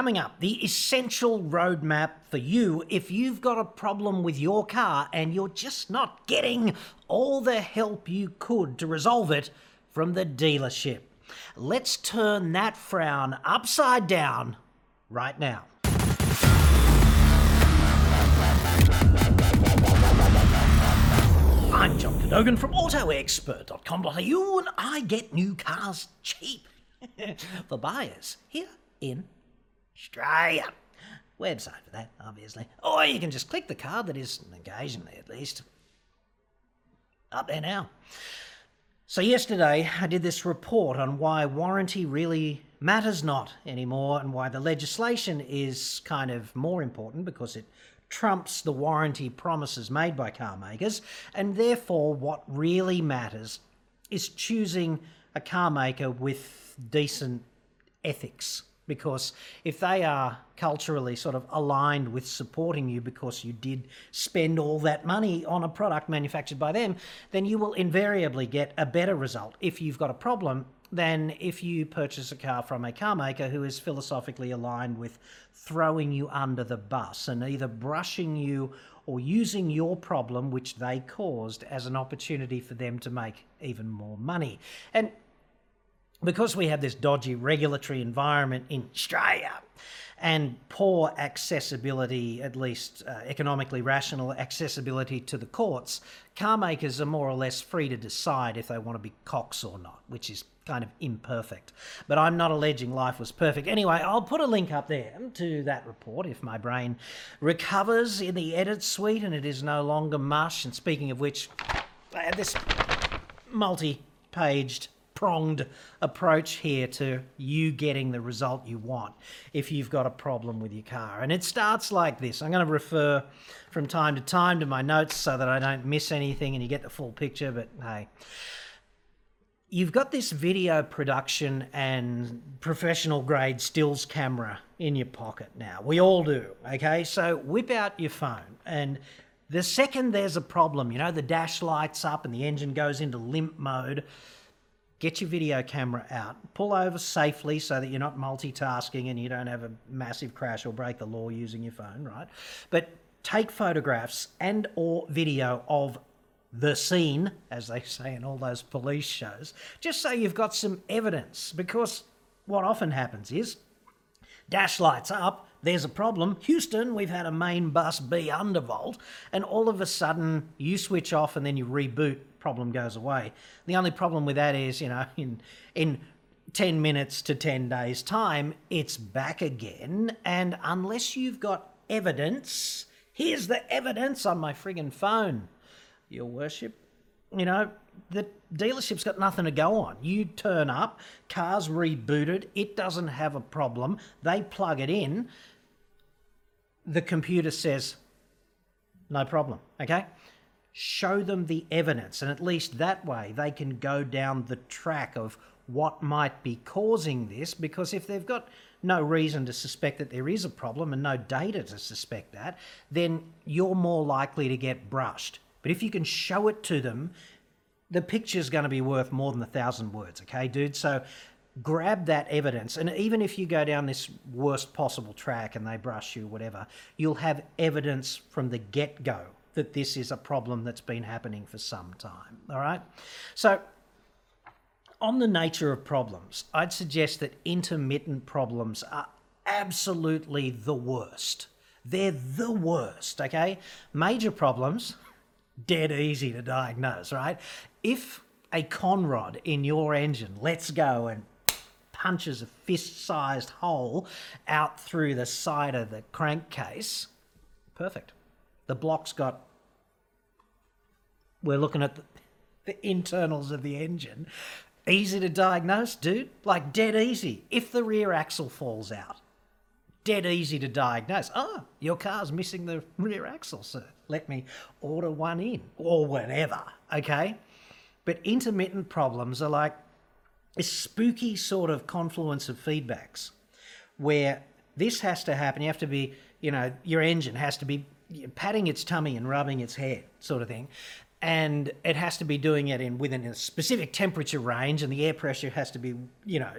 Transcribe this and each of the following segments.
coming up, the essential roadmap for you if you've got a problem with your car and you're just not getting all the help you could to resolve it from the dealership. Let's turn that frown upside down right now. I'm John Cadogan from AutoExpert.com.au and I get new cars cheap for buyers here in Australia. Website for that, obviously. Or you can just click the card that is occasionally at least up there now. So, yesterday I did this report on why warranty really matters not anymore and why the legislation is kind of more important because it trumps the warranty promises made by car makers, and therefore, what really matters is choosing a car maker with decent ethics. Because if they are culturally sort of aligned with supporting you because you did spend all that money on a product manufactured by them, then you will invariably get a better result if you've got a problem than if you purchase a car from a car maker who is philosophically aligned with throwing you under the bus and either brushing you or using your problem, which they caused, as an opportunity for them to make even more money. And because we have this dodgy regulatory environment in Australia and poor accessibility, at least uh, economically rational accessibility to the courts, car makers are more or less free to decide if they want to be cocks or not, which is kind of imperfect. But I'm not alleging life was perfect. Anyway, I'll put a link up there to that report if my brain recovers in the edit suite and it is no longer mush. And speaking of which, I have this multi paged pronged approach here to you getting the result you want if you've got a problem with your car. And it starts like this. I'm going to refer from time to time to my notes so that I don't miss anything and you get the full picture, but hey. You've got this video production and professional grade stills camera in your pocket now. We all do, okay? So whip out your phone and the second there's a problem, you know, the dash lights up and the engine goes into limp mode, get your video camera out, pull over safely so that you're not multitasking and you don't have a massive crash or break the law using your phone, right? But take photographs and or video of the scene, as they say in all those police shows, just so you've got some evidence. Because what often happens is dash lights up, there's a problem. Houston, we've had a main bus be undervolt, and all of a sudden you switch off and then you reboot, problem goes away. The only problem with that is, you know, in in 10 minutes to 10 days time, it's back again, and unless you've got evidence, here's the evidence on my friggin' phone your worship. You know, the dealership's got nothing to go on. You turn up, car's rebooted, it doesn't have a problem, they plug it in, the computer says, no problem, okay? Show them the evidence, and at least that way they can go down the track of what might be causing this because if they've got no reason to suspect that there is a problem and no data to suspect that, then you're more likely to get brushed. But if you can show it to them, the picture's going to be worth more than a thousand words, okay, dude? So grab that evidence. And even if you go down this worst possible track and they brush you, whatever, you'll have evidence from the get go that this is a problem that's been happening for some time, all right? So, on the nature of problems, I'd suggest that intermittent problems are absolutely the worst. They're the worst, okay? Major problems, dead easy to diagnose, right? If a conrod in your engine lets go and punches a fist sized hole out through the side of the crankcase, perfect. The block's got. We're looking at the, the internals of the engine. Easy to diagnose, dude. Like dead easy. If the rear axle falls out, dead easy to diagnose. Oh, your car's missing the rear axle, sir. Let me order one in or whatever, okay? But intermittent problems are like a spooky sort of confluence of feedbacks where this has to happen. You have to be, you know, your engine has to be patting its tummy and rubbing its head, sort of thing. And it has to be doing it in within a specific temperature range, and the air pressure has to be, you know,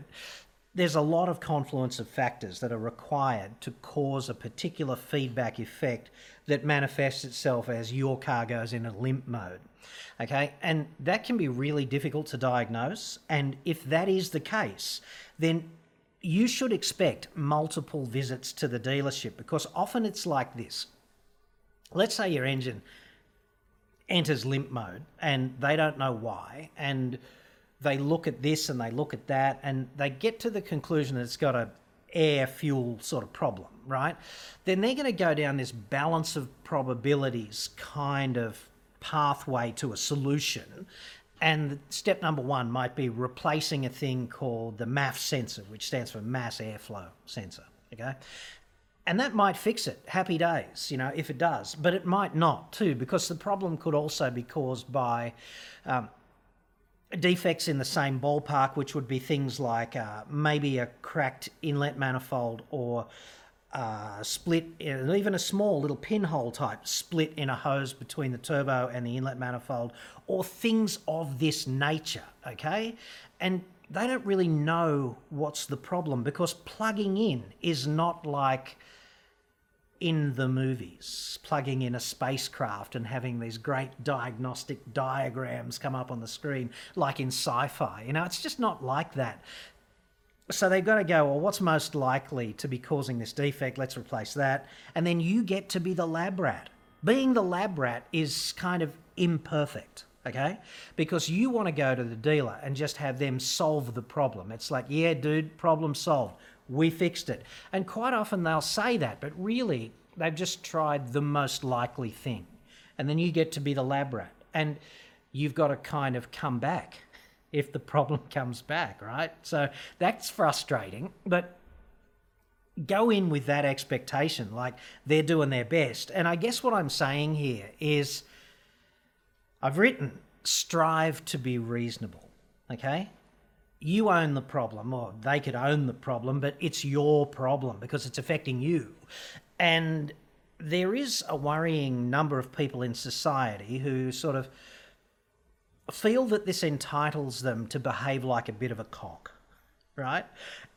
there's a lot of confluence of factors that are required to cause a particular feedback effect that manifests itself as your car goes in a limp mode. Okay, and that can be really difficult to diagnose. And if that is the case, then you should expect multiple visits to the dealership because often it's like this. Let's say your engine enters limp mode and they don't know why, and they look at this and they look at that, and they get to the conclusion that it's got a air fuel sort of problem, right? Then they're going to go down this balance of probabilities kind of pathway to a solution. And step number one might be replacing a thing called the MAF sensor, which stands for mass airflow sensor. Okay. And that might fix it. Happy days, you know, if it does. But it might not too, because the problem could also be caused by um, defects in the same ballpark, which would be things like uh, maybe a cracked inlet manifold or uh, split, even a small little pinhole type split in a hose between the turbo and the inlet manifold, or things of this nature, okay? And they don't really know what's the problem because plugging in is not like in the movies, plugging in a spacecraft and having these great diagnostic diagrams come up on the screen, like in sci fi. You know, it's just not like that. So they've got to go, well, what's most likely to be causing this defect? Let's replace that. And then you get to be the lab rat. Being the lab rat is kind of imperfect, okay? Because you want to go to the dealer and just have them solve the problem. It's like, yeah, dude, problem solved we fixed it. And quite often they'll say that, but really they've just tried the most likely thing. And then you get to be the lab rat. And you've got to kind of come back if the problem comes back, right? So that's frustrating, but go in with that expectation, like they're doing their best. And I guess what I'm saying here is I've written strive to be reasonable, okay? you own the problem, or they could own the problem, but it's your problem because it's affecting you. And there is a worrying number of people in society who sort of feel that this entitles them to behave like a bit of a cock, right?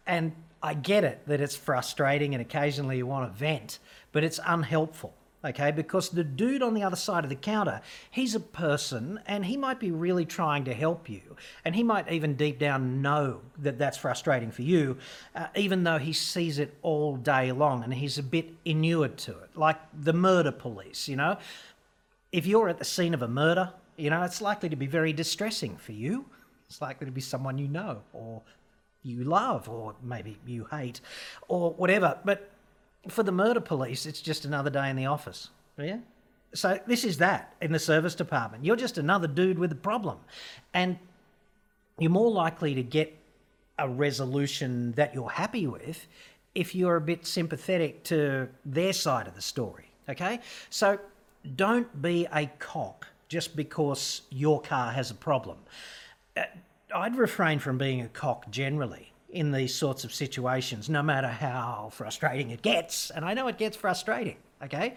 And I get it that it's frustrating and occasionally you want to vent, but it's unhelpful okay? Because the dude on the other side of the counter, he's a person and he might be really trying to help you. And he might even deep down know that that's frustrating for you, uh, even though he sees it all day long and he's a bit inured to it. Like the murder police, you know? If you're at the scene of a murder, you know, it's likely to be very distressing for you. It's likely to be someone you know or you love or maybe you hate or whatever. But for the murder police, it's just another day in the office. Yeah. So this is that in the service department. You're just another dude with a problem, and you're more likely to get a resolution that you're happy with if you're a bit sympathetic to their side of the story. Okay. So don't be a cock just because your car has a problem. Uh, I'd refrain from being a cock generally in these sorts of situations, no matter how frustrating it gets. And I know it gets frustrating, okay?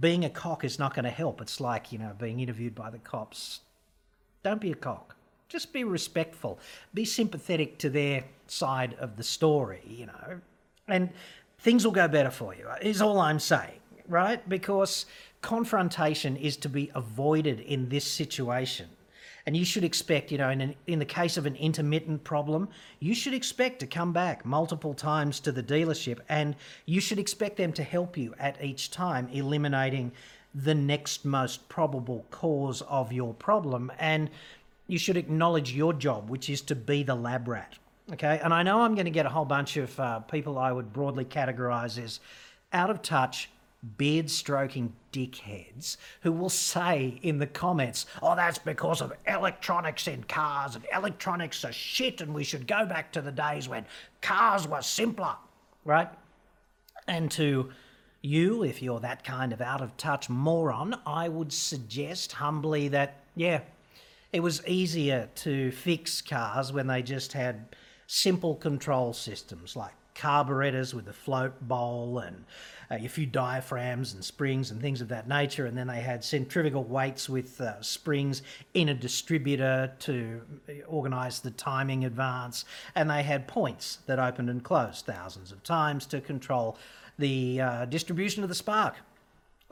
Being a cock is not going to help. It's like, you know, being interviewed by the cops. Don't be a cock. Just be respectful. Be sympathetic to their side of the story, you know, and things will go better for you, is all I'm saying, right? Because confrontation is to be avoided in this situation. And you should expect, you know, in, an, in the case of an intermittent problem, you should expect to come back multiple times to the dealership and you should expect them to help you at each time, eliminating the next most probable cause of your problem. And you should acknowledge your job, which is to be the lab rat. Okay. And I know I'm going to get a whole bunch of uh, people I would broadly categorize as out of touch, beard stroking dickheads who will say in the comments, oh, that's because of electronics in cars and electronics are shit and we should go back to the days when cars were simpler, right? And to you, if you're that kind of out of touch moron, I would suggest humbly that, yeah, it was easier to fix cars when they just had simple control systems like carburetors with the float bowl and uh, a few diaphragms and springs and things of that nature. And then they had centrifugal weights with uh, springs in a distributor to organise the timing advance. And they had points that opened and closed thousands of times to control the uh, distribution of the spark.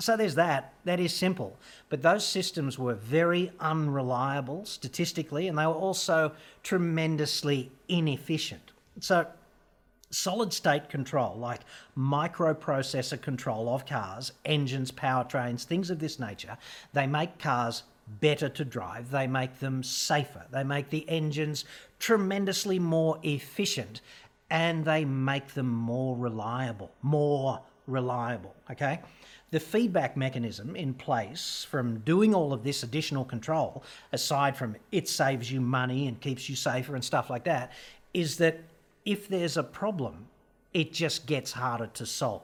So there's that. That is simple. But those systems were very unreliable statistically, and they were also tremendously inefficient. So solid state control, like microprocessor control of cars, engines, powertrains, things of this nature, they make cars better to drive. They make them safer. They make the engines tremendously more efficient and they make them more reliable, more reliable. Okay? the feedback mechanism in place from doing all of this additional control, aside from it saves you money and keeps you safer and stuff like that, is that if there's a problem, it just gets harder to solve.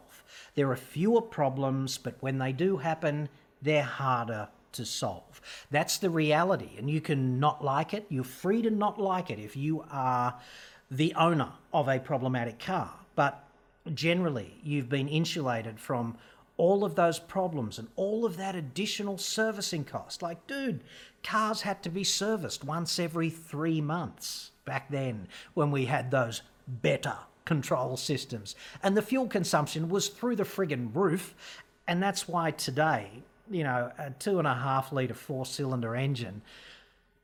There are fewer problems, but when they do happen, they're harder to solve. That's the reality, and you can not like it. You're free to not like it if you are the owner of a problematic car. But generally, you've been insulated from all of those problems and all of that additional servicing cost. Like, dude, cars had to be serviced once every three months back then when we had those better control systems. And the fuel consumption was through the friggin' roof. And that's why today, you know, a two and a half litre four cylinder engine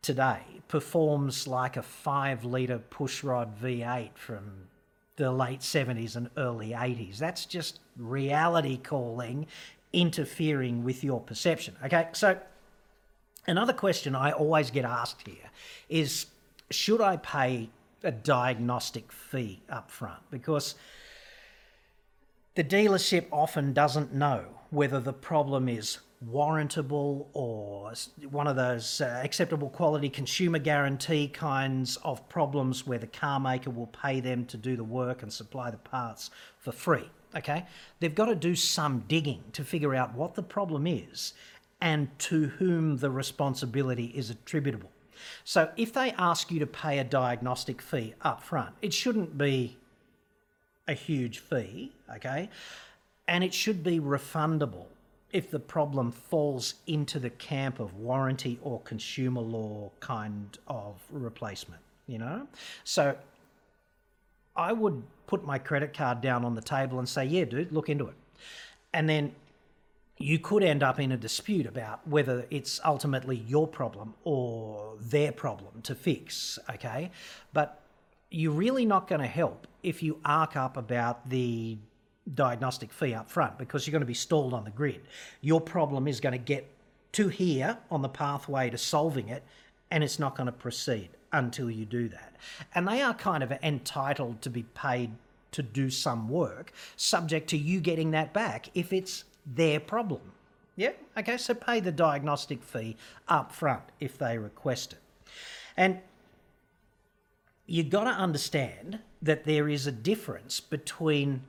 today performs like a five litre pushrod V8 from the late 70s and early 80s. That's just reality calling interfering with your perception. Okay, so another question I always get asked here is should I pay a diagnostic fee up front? Because the dealership often doesn't know whether the problem is warrantable or one of those uh, acceptable quality consumer guarantee kinds of problems where the car maker will pay them to do the work and supply the parts for free. Okay? They've got to do some digging to figure out what the problem is and to whom the responsibility is attributable. So if they ask you to pay a diagnostic fee up front, it shouldn't be a huge fee, okay? And it should be refundable if the problem falls into the camp of warranty or consumer law kind of replacement, you know? So I would put my credit card down on the table and say, yeah, dude, look into it. And then you could end up in a dispute about whether it's ultimately your problem or their problem to fix, okay? But you're really not going to help if you arc up about the diagnostic fee up front because you're going to be stalled on the grid. Your problem is going to get to here on the pathway to solving it, and it's not going to proceed until you do that. And they are kind of entitled to be paid to do some work, subject to you getting that back if it's their problem. Yeah, okay, so pay the diagnostic fee up front if they request it. And you've got to understand that there is a difference between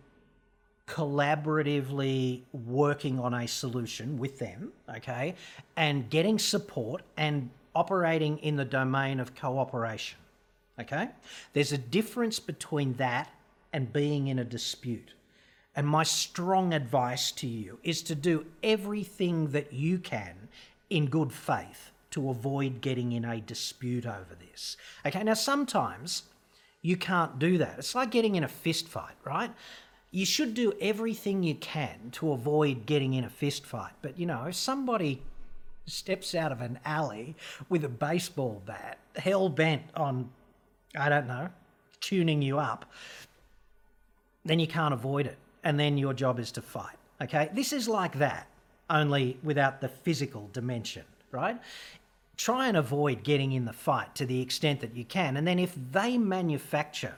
collaboratively working on a solution with them, okay, and getting support and operating in the domain of cooperation, okay? There's a difference between that and being in a dispute. And my strong advice to you is to do everything that you can in good faith to avoid getting in a dispute over this. Okay, now sometimes you can't do that. It's like getting in a fist fight, right? you should do everything you can to avoid getting in a fist fight. But you know, if somebody steps out of an alley with a baseball bat, hell bent on, I don't know, tuning you up, then you can't avoid it. And then your job is to fight. Okay? This is like that, only without the physical dimension, right? Try and avoid getting in the fight to the extent that you can. And then if they manufacture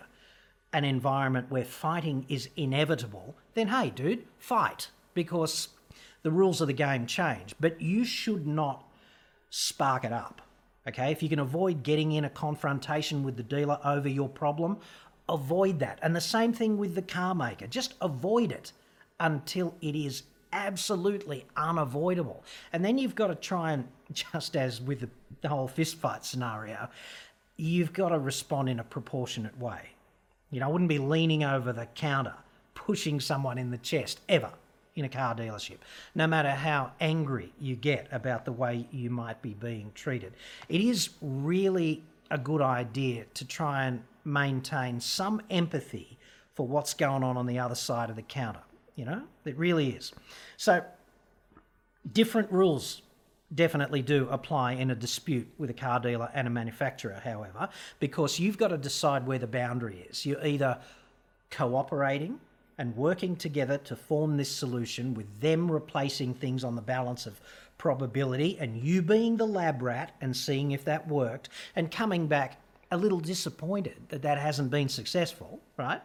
an environment where fighting is inevitable, then hey, dude, fight because the rules of the game change. But you should not spark it up. Okay, if you can avoid getting in a confrontation with the dealer over your problem, avoid that. And the same thing with the car maker. Just avoid it until it is absolutely unavoidable. And then you've got to try and, just as with the whole fistfight scenario, you've got to respond in a proportionate way. You know, I wouldn't be leaning over the counter, pushing someone in the chest ever in a car dealership, no matter how angry you get about the way you might be being treated. It is really a good idea to try and maintain some empathy for what's going on on the other side of the counter. You know, it really is. So, different rules definitely do apply in a dispute with a car dealer and a manufacturer, however, because you've got to decide where the boundary is. You're either cooperating and working together to form this solution with them replacing things on the balance of probability and you being the lab rat and seeing if that worked and coming back a little disappointed that that hasn't been successful, right?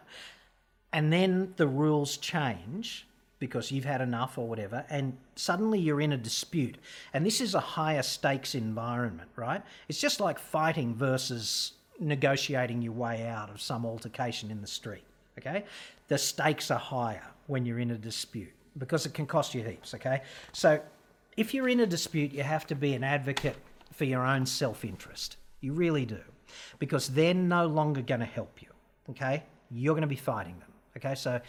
And then the rules change because you've had enough or whatever, and suddenly you're in a dispute. And this is a higher stakes environment, right? It's just like fighting versus negotiating your way out of some altercation in the street, okay? The stakes are higher when you're in a dispute because it can cost you heaps, okay? So if you're in a dispute, you have to be an advocate for your own self interest. You really do. Because they're no longer going to help you, okay? You're going to be fighting them. Okay, so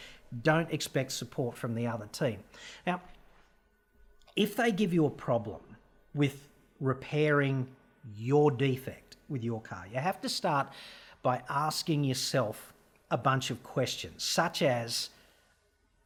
don't expect support from the other team. Now, if they give you a problem with repairing your defect with your car, you have to start by asking yourself a bunch of questions, such as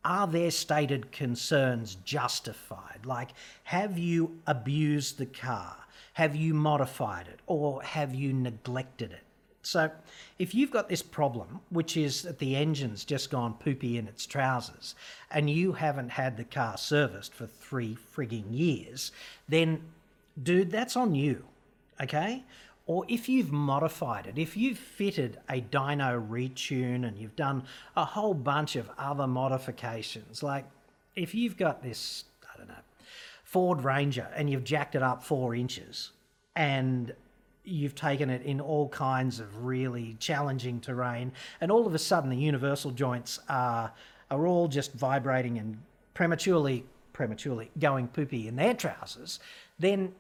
are their stated concerns justified? Like, have you abused the car? Have you modified it? Or have you neglected it? So, if you've got this problem, which is that the engine's just gone poopy in its trousers, and you haven't had the car serviced for three frigging years, then, dude, that's on you, okay? Or if you've modified it, if you've fitted a dyno retune and you've done a whole bunch of other modifications, like if you've got this, I don't know, Ford Ranger and you've jacked it up four inches and you've taken it in all kinds of really challenging terrain, and all of a sudden the universal joints are are all just vibrating and prematurely prematurely going poopy in their trousers, then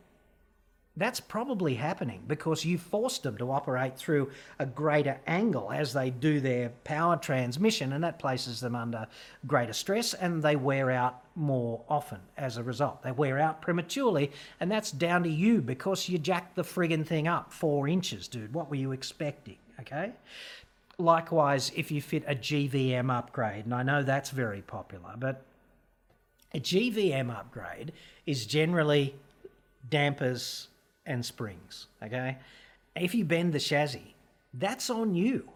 that's probably happening because you forced them to operate through a greater angle as they do their power transmission, and that places them under greater stress and they wear out more often as a result. They wear out prematurely, and that's down to you because you jacked the friggin' thing up four inches, dude. What were you expecting? Okay? Likewise, if you fit a GVM upgrade, and I know that's very popular, but a GVM upgrade is generally dampers and springs. Okay, if you bend the chassis, that's on you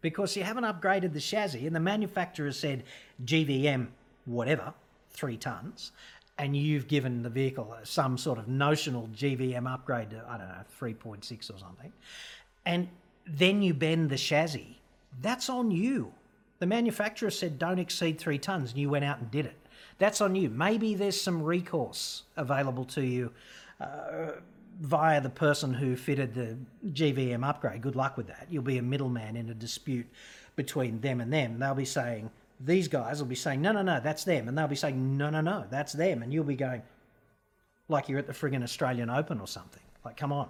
because you haven't upgraded the chassis, and the manufacturer said GVM whatever three tons, and you've given the vehicle some sort of notional GVM upgrade to I don't know three point six or something, and then you bend the chassis. That's on you. The manufacturer said don't exceed three tons, and you went out and did it. That's on you. Maybe there's some recourse available to you. Uh, via the person who fitted the GVM upgrade. Good luck with that. You'll be a middleman in a dispute between them and them. They'll be saying, these guys will be saying, no, no, no, that's them. And they'll be saying, no, no, no, that's them. And you'll be going, like you're at the friggin' Australian Open or something. Like, come on.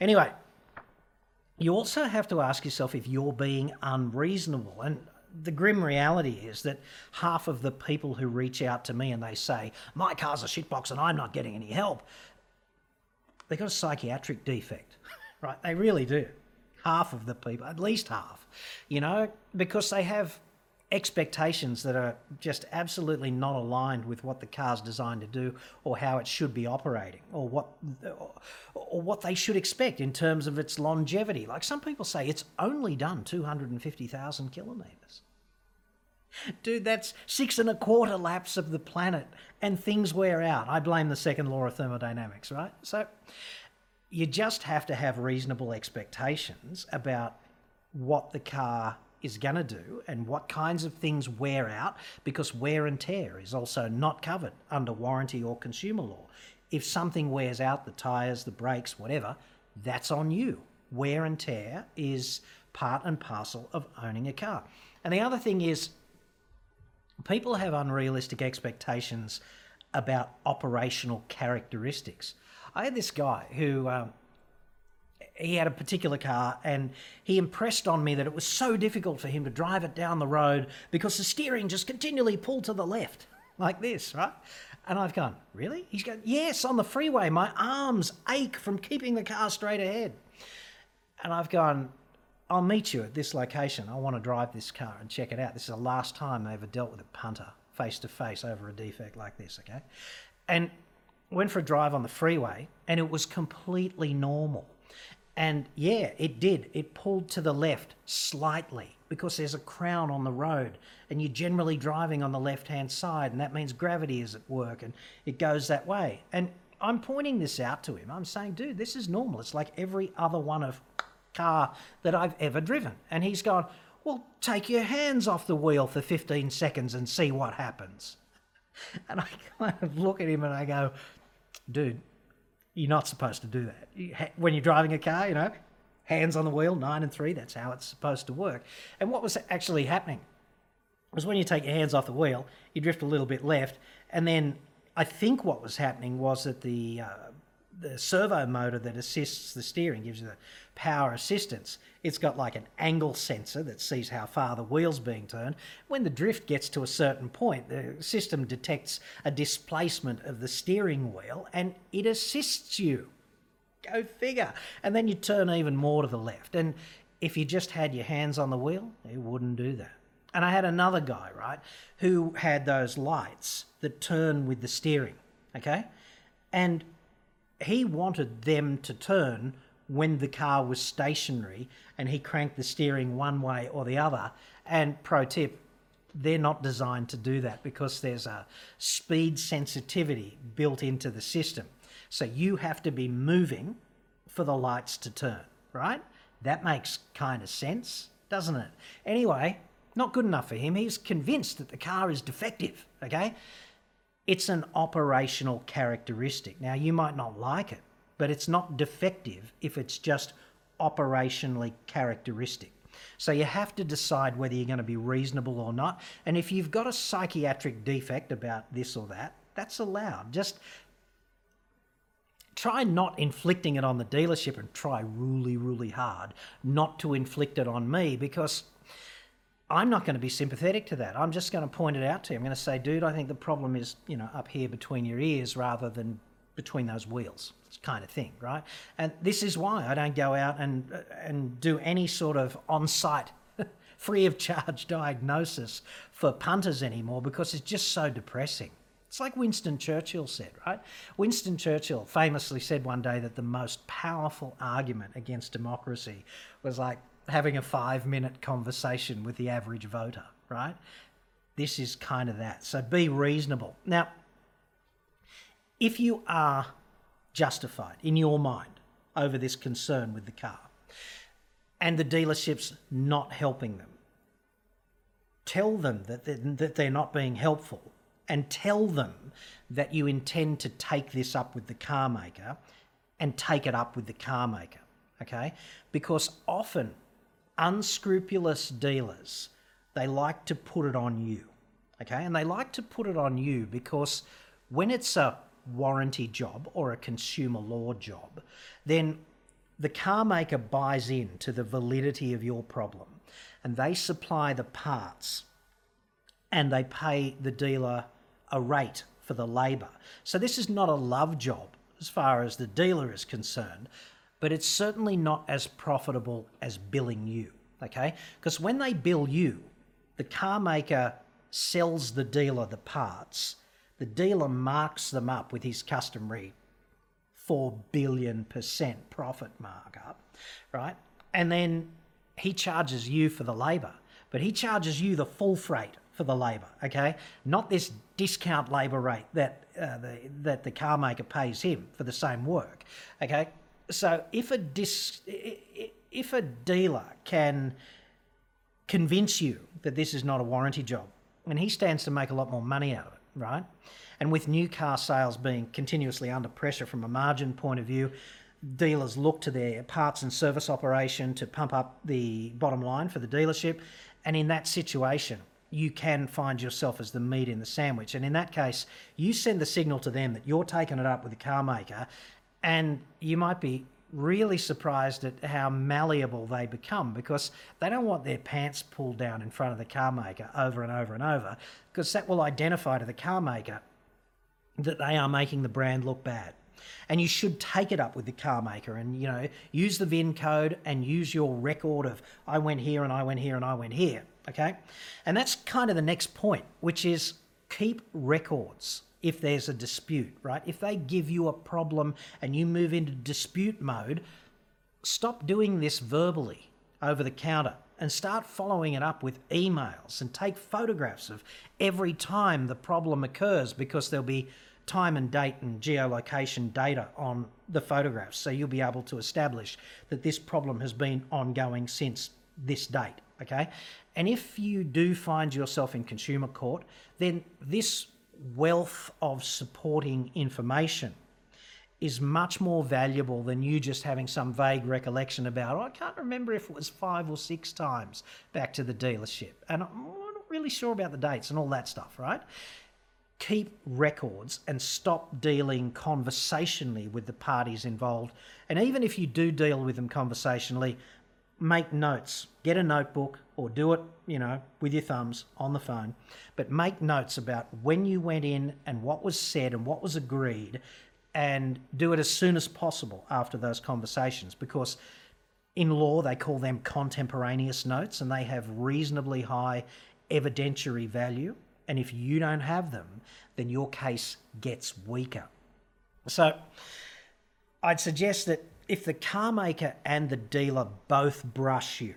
Anyway, you also have to ask yourself if you're being unreasonable. And the grim reality is that half of the people who reach out to me and they say, my car's a shitbox and I'm not getting any help, they've got a psychiatric defect, right? They really do. Half of the people, at least half, you know, because they have expectations that are just absolutely not aligned with what the car's designed to do or how it should be operating or what or what they should expect in terms of its longevity like some people say it's only done 250,000 kilometers dude that's six and a quarter laps of the planet and things wear out. I blame the second law of thermodynamics, right? So you just have to have reasonable expectations about what the car is going to do and what kinds of things wear out because wear and tear is also not covered under warranty or consumer law. If something wears out, the tyres, the brakes, whatever, that's on you. Wear and tear is part and parcel of owning a car. And the other thing is, people have unrealistic expectations about operational characteristics. I had this guy who um, he had a particular car and he impressed on me that it was so difficult for him to drive it down the road because the steering just continually pulled to the left like this, right? And I've gone, really? He's going, yes, on the freeway, my arms ache from keeping the car straight ahead. And I've gone, I'll meet you at this location. I want to drive this car and check it out. This is the last time I ever dealt with a punter face to face over a defect like this, okay? And went for a drive on the freeway and it was completely normal. And yeah, it did. It pulled to the left slightly because there's a crown on the road and you're generally driving on the left hand side, and that means gravity is at work and it goes that way. And I'm pointing this out to him. I'm saying, dude, this is normal. It's like every other one of car that I've ever driven. And he's gone, well, take your hands off the wheel for 15 seconds and see what happens. And I kind of look at him and I go, dude, you're not supposed to do that. When you're driving a car, you know, hands on the wheel, nine and three, that's how it's supposed to work. And what was actually happening was when you take your hands off the wheel, you drift a little bit left, and then I think what was happening was that the uh, the servo motor that assists the steering gives you the power assistance. It's got like an angle sensor that sees how far the wheel's being turned. When the drift gets to a certain point, the system detects a displacement of the steering wheel and it assists you. Go figure. And then you turn even more to the left. And if you just had your hands on the wheel, it wouldn't do that. And I had another guy, right, who had those lights that turn with the steering, okay? And he wanted them to turn when the car was stationary and he cranked the steering one way or the other. And pro tip, they're not designed to do that because there's a speed sensitivity built into the system. So you have to be moving for the lights to turn, right? That makes kind of sense, doesn't it? Anyway, not good enough for him. He's convinced that the car is defective, okay? It's an operational characteristic. Now, you might not like it, but it's not defective if it's just operationally characteristic. So you have to decide whether you're going to be reasonable or not. And if you've got a psychiatric defect about this or that, that's allowed. Just try not inflicting it on the dealership and try really, really hard not to inflict it on me because I'm not going to be sympathetic to that. I'm just going to point it out to you. I'm going to say, dude, I think the problem is, you know, up here between your ears rather than between those wheels, kind of thing, right? And this is why I don't go out and uh, and do any sort of on-site, free of charge diagnosis for punters anymore because it's just so depressing. It's like Winston Churchill said, right? Winston Churchill famously said one day that the most powerful argument against democracy was like having a five minute conversation with the average voter, right? This is kind of that. So be reasonable. Now, if you are justified in your mind over this concern with the car and the dealership's not helping them, tell them that they're, that they're not being helpful and tell them that you intend to take this up with the car maker and take it up with the car maker, okay? Because often unscrupulous dealers, they like to put it on you. Okay, and they like to put it on you because when it's a warranty job or a consumer law job, then the car maker buys in to the validity of your problem and they supply the parts and they pay the dealer a rate for the labour. So this is not a love job as far as the dealer is concerned but it's certainly not as profitable as billing you, okay? Because when they bill you, the car maker sells the dealer the parts, the dealer marks them up with his customary 4 billion percent profit markup, right? And then he charges you for the labour, but he charges you the full freight for the labour, okay? Not this discount labour rate that uh, the, that the car maker pays him for the same work, okay? So if a dis, if a dealer can convince you that this is not a warranty job, and he stands to make a lot more money out of it, right? And with new car sales being continuously under pressure from a margin point of view, dealers look to their parts and service operation to pump up the bottom line for the dealership. And in that situation, you can find yourself as the meat in the sandwich. And in that case, you send the signal to them that you're taking it up with the car maker and you might be really surprised at how malleable they become because they don't want their pants pulled down in front of the car maker over and over and over because that will identify to the car maker that they are making the brand look bad. And you should take it up with the car maker and, you know, use the VIN code and use your record of I went here and I went here and I went here. Okay. And that's kind of the next point, which is keep records if there's a dispute, right? If they give you a problem and you move into dispute mode, stop doing this verbally over the counter and start following it up with emails and take photographs of every time the problem occurs because there'll be time and date and geolocation data on the photographs. So you'll be able to establish that this problem has been ongoing since this date. Okay. And if you do find yourself in consumer court, then this wealth of supporting information is much more valuable than you just having some vague recollection about, oh, I can't remember if it was five or six times back to the dealership. And I'm not really sure about the dates and all that stuff, right? Keep records and stop dealing conversationally with the parties involved. And even if you do deal with them conversationally, make notes. Get a notebook or do it, you know, with your thumbs on the phone. But make notes about when you went in and what was said and what was agreed and do it as soon as possible after those conversations because in law they call them contemporaneous notes and they have reasonably high evidentiary value. And if you don't have them, then your case gets weaker. So I'd suggest that if the car maker and the dealer both brush you,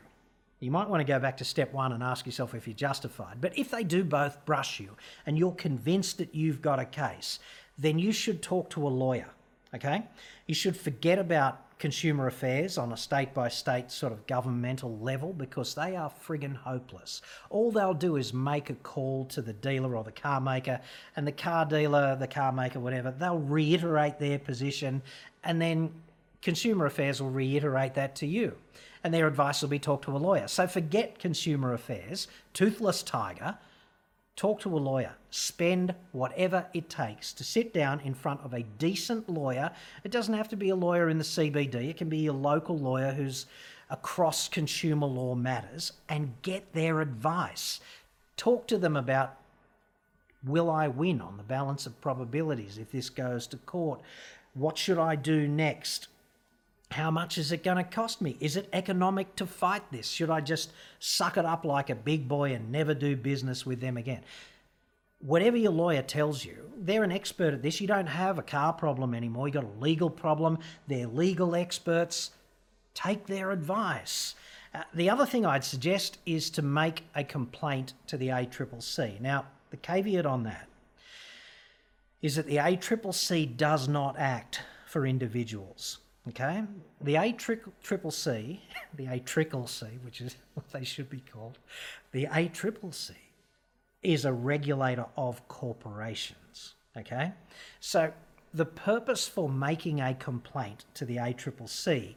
you might want to go back to step one and ask yourself if you're justified. But if they do both brush you and you're convinced that you've got a case, then you should talk to a lawyer. Okay? You should forget about consumer affairs on a state by state sort of governmental level because they are friggin' hopeless. All they'll do is make a call to the dealer or the car maker, and the car dealer, the car maker, whatever, they'll reiterate their position and then Consumer Affairs will reiterate that to you, and their advice will be talk to a lawyer. So forget Consumer Affairs, toothless tiger, talk to a lawyer. Spend whatever it takes to sit down in front of a decent lawyer. It doesn't have to be a lawyer in the CBD, it can be a local lawyer who's across consumer law matters and get their advice. Talk to them about will I win on the balance of probabilities if this goes to court? What should I do next? How much is it going to cost me? Is it economic to fight this? Should I just suck it up like a big boy and never do business with them again? Whatever your lawyer tells you, they're an expert at this. You don't have a car problem anymore. You've got a legal problem. They're legal experts. Take their advice. Uh, the other thing I'd suggest is to make a complaint to the ACCC. Now, the caveat on that is that the ACCC does not act for individuals. Okay, the A triple C, the A trickle C, which is what they should be called, the A triple C is a regulator of corporations. Okay, so the purpose for making a complaint to the A triple C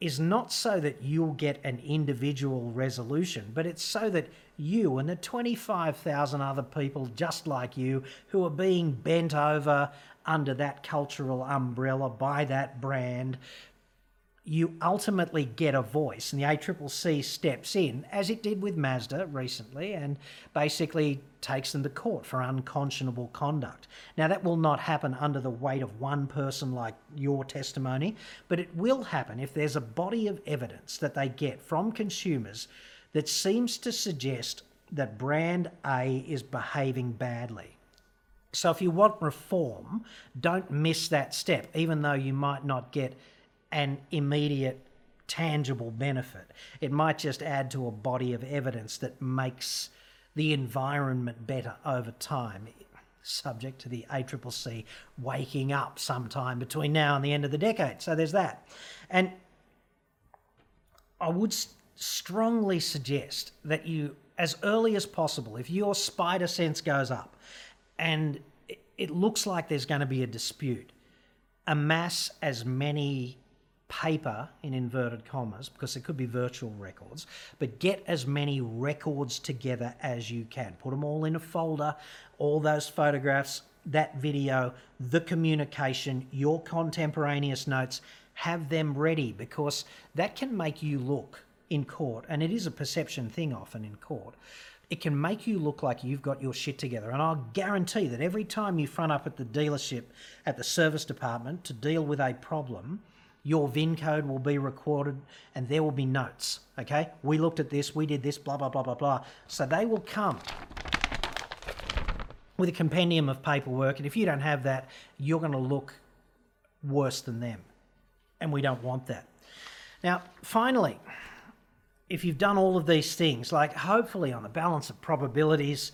is not so that you'll get an individual resolution, but it's so that you and the 25,000 other people just like you who are being bent over under that cultural umbrella by that brand, you ultimately get a voice. And the ACCC steps in, as it did with Mazda recently, and basically takes them to court for unconscionable conduct. Now, that will not happen under the weight of one person like your testimony, but it will happen if there's a body of evidence that they get from consumers that seems to suggest that brand A is behaving badly. So if you want reform, don't miss that step, even though you might not get an immediate tangible benefit. It might just add to a body of evidence that makes the environment better over time, subject to the ACCC waking up sometime between now and the end of the decade. So there's that. And I would strongly suggest that you, as early as possible, if your spider sense goes up, and it looks like there's going to be a dispute, amass as many paper in inverted commas because it could be virtual records but get as many records together as you can put them all in a folder all those photographs that video the communication your contemporaneous notes have them ready because that can make you look in court, and it is a perception thing often in court. It can make you look like you've got your shit together. And I'll guarantee that every time you front up at the dealership, at the service department to deal with a problem, your VIN code will be recorded and there will be notes. Okay, we looked at this, we did this, blah, blah, blah, blah, blah. So they will come with a compendium of paperwork. And if you don't have that, you're going to look worse than them. And we don't want that. Now, finally, if you've done all of these things, like hopefully on the balance of probabilities,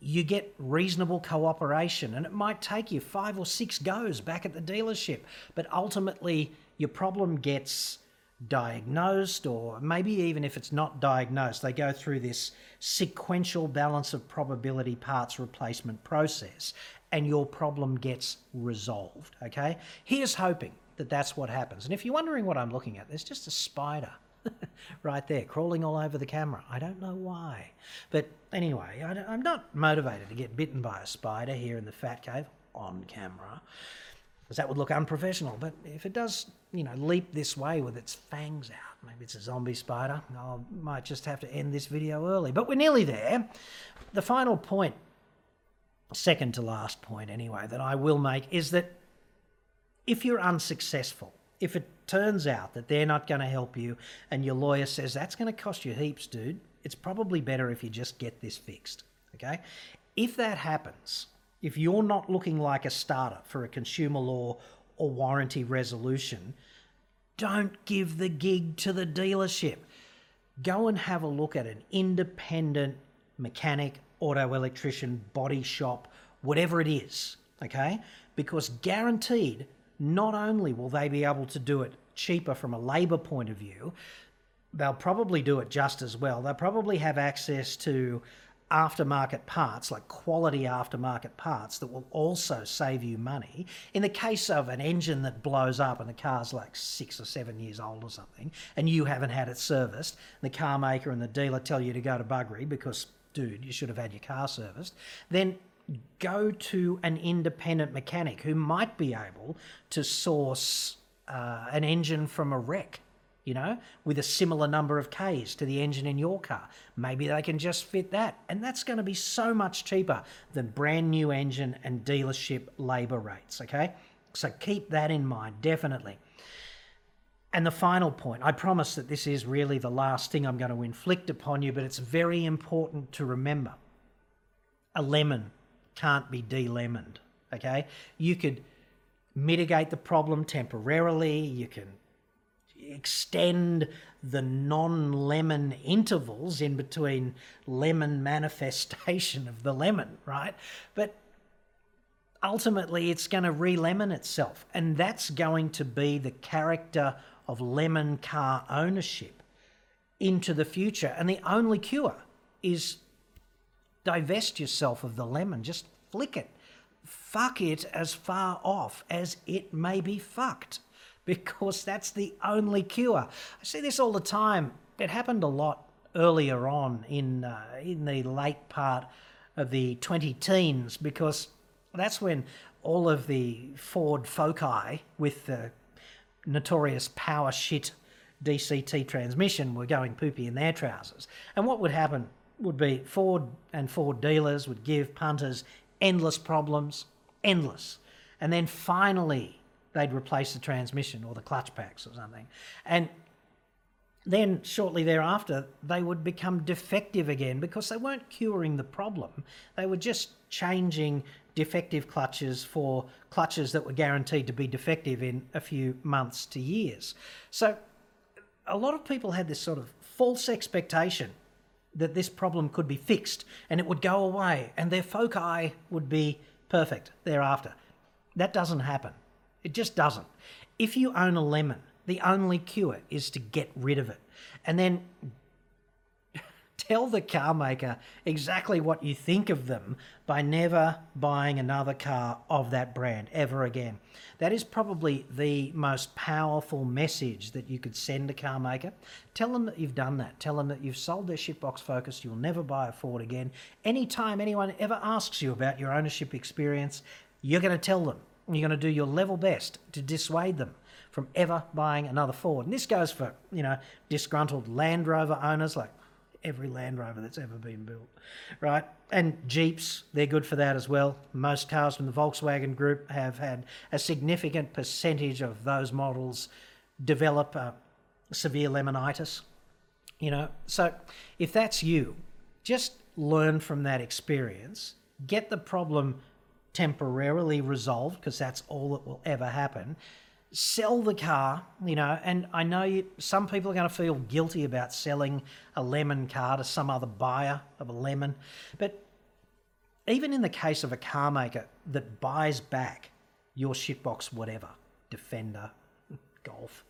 you get reasonable cooperation and it might take you five or six goes back at the dealership, but ultimately your problem gets diagnosed, or maybe even if it's not diagnosed, they go through this sequential balance of probability parts replacement process and your problem gets resolved. Okay? Here's hoping that that's what happens. And if you're wondering what I'm looking at, there's just a spider right there, crawling all over the camera. I don't know why. But anyway, I am not motivated to get bitten by a spider here in the Fat Cave on camera, because that would look unprofessional. But if it does, you know, leap this way with its fangs out, maybe it's a zombie spider, I might just have to end this video early. But we're nearly there. The final point, second to last point anyway, that I will make is that if you're unsuccessful, if it turns out that they're not going to help you and your lawyer says that's going to cost you heaps, dude, it's probably better if you just get this fixed. Okay? If that happens, if you're not looking like a starter for a consumer law or warranty resolution, don't give the gig to the dealership. Go and have a look at an independent mechanic, auto electrician, body shop, whatever it is, okay? Because guaranteed not only will they be able to do it cheaper from a labour point of view, they'll probably do it just as well. They'll probably have access to aftermarket parts, like quality aftermarket parts, that will also save you money. In the case of an engine that blows up and the car's like six or seven years old or something, and you haven't had it serviced, the car maker and the dealer tell you to go to Buggery because, dude, you should have had your car serviced, then go to an independent mechanic who might be able to source uh, an engine from a wreck, you know, with a similar number of Ks to the engine in your car. Maybe they can just fit that. And that's going to be so much cheaper than brand new engine and dealership labour rates, okay? So keep that in mind, definitely. And the final point, I promise that this is really the last thing I'm going to inflict upon you, but it's very important to remember. A lemon can't be de-lemoned. Okay, you could mitigate the problem temporarily. You can extend the non-lemon intervals in between lemon manifestation of the lemon, right? But ultimately, it's going to re-lemon itself, and that's going to be the character of lemon car ownership into the future. And the only cure is divest yourself of the lemon. Just flick it. Fuck it as far off as it may be fucked, because that's the only cure. I see this all the time. It happened a lot earlier on in uh, in the late part of the 20 teens, because that's when all of the Ford Foci with the notorious power shit DCT transmission were going poopy in their trousers. And what would happen would be Ford and Ford dealers would give punters endless problems, endless. And then finally, they'd replace the transmission or the clutch packs or something. And then shortly thereafter, they would become defective again because they weren't curing the problem. They were just changing defective clutches for clutches that were guaranteed to be defective in a few months to years. So a lot of people had this sort of false expectation that this problem could be fixed and it would go away and their foci would be perfect thereafter. That doesn't happen. It just doesn't. If you own a lemon, the only cure is to get rid of it. And then tell the car maker exactly what you think of them by never buying another car of that brand ever again. That is probably the most powerful message that you could send a car maker. Tell them that you've done that. Tell them that you've sold their shitbox Focus. You'll never buy a Ford again. Anytime anyone ever asks you about your ownership experience, you're going to tell them. You're going to do your level best to dissuade them from ever buying another Ford. And this goes for, you know, disgruntled Land Rover owners like every Land Rover that's ever been built, right? And Jeeps, they're good for that as well. Most cars from the Volkswagen group have had a significant percentage of those models develop uh, severe lemonitis, you know. So if that's you, just learn from that experience, get the problem temporarily resolved because that's all that will ever happen sell the car, you know, and I know you, some people are going to feel guilty about selling a lemon car to some other buyer of a lemon, but even in the case of a car maker that buys back your shitbox whatever, Defender, Golf,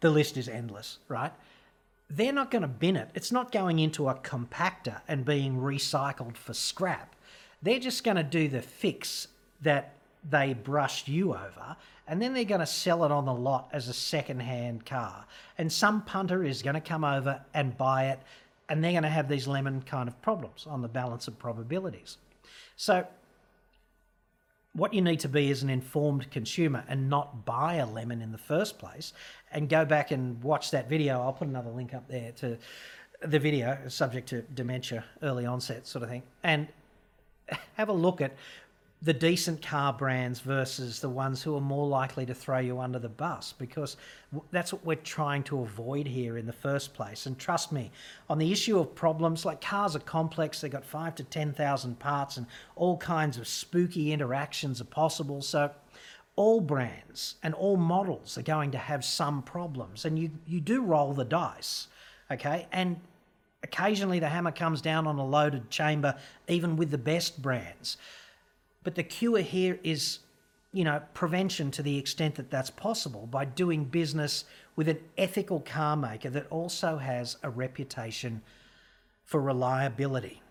the list is endless, right? They're not going to bin it. It's not going into a compactor and being recycled for scrap. They're just going to do the fix that they brushed you over and then they're going to sell it on the lot as a second-hand car. And some punter is going to come over and buy it, and they're going to have these lemon kind of problems on the balance of probabilities. So, what you need to be is an informed consumer and not buy a lemon in the first place. And go back and watch that video. I'll put another link up there to the video, subject to dementia, early onset sort of thing, and have a look at the decent car brands versus the ones who are more likely to throw you under the bus because that's what we're trying to avoid here in the first place. And trust me, on the issue of problems, like cars are complex, they've got five to 10,000 parts and all kinds of spooky interactions are possible. So all brands and all models are going to have some problems and you, you do roll the dice, okay? And occasionally the hammer comes down on a loaded chamber, even with the best brands. But the cure here is, you know, prevention to the extent that that's possible by doing business with an ethical car maker that also has a reputation for reliability.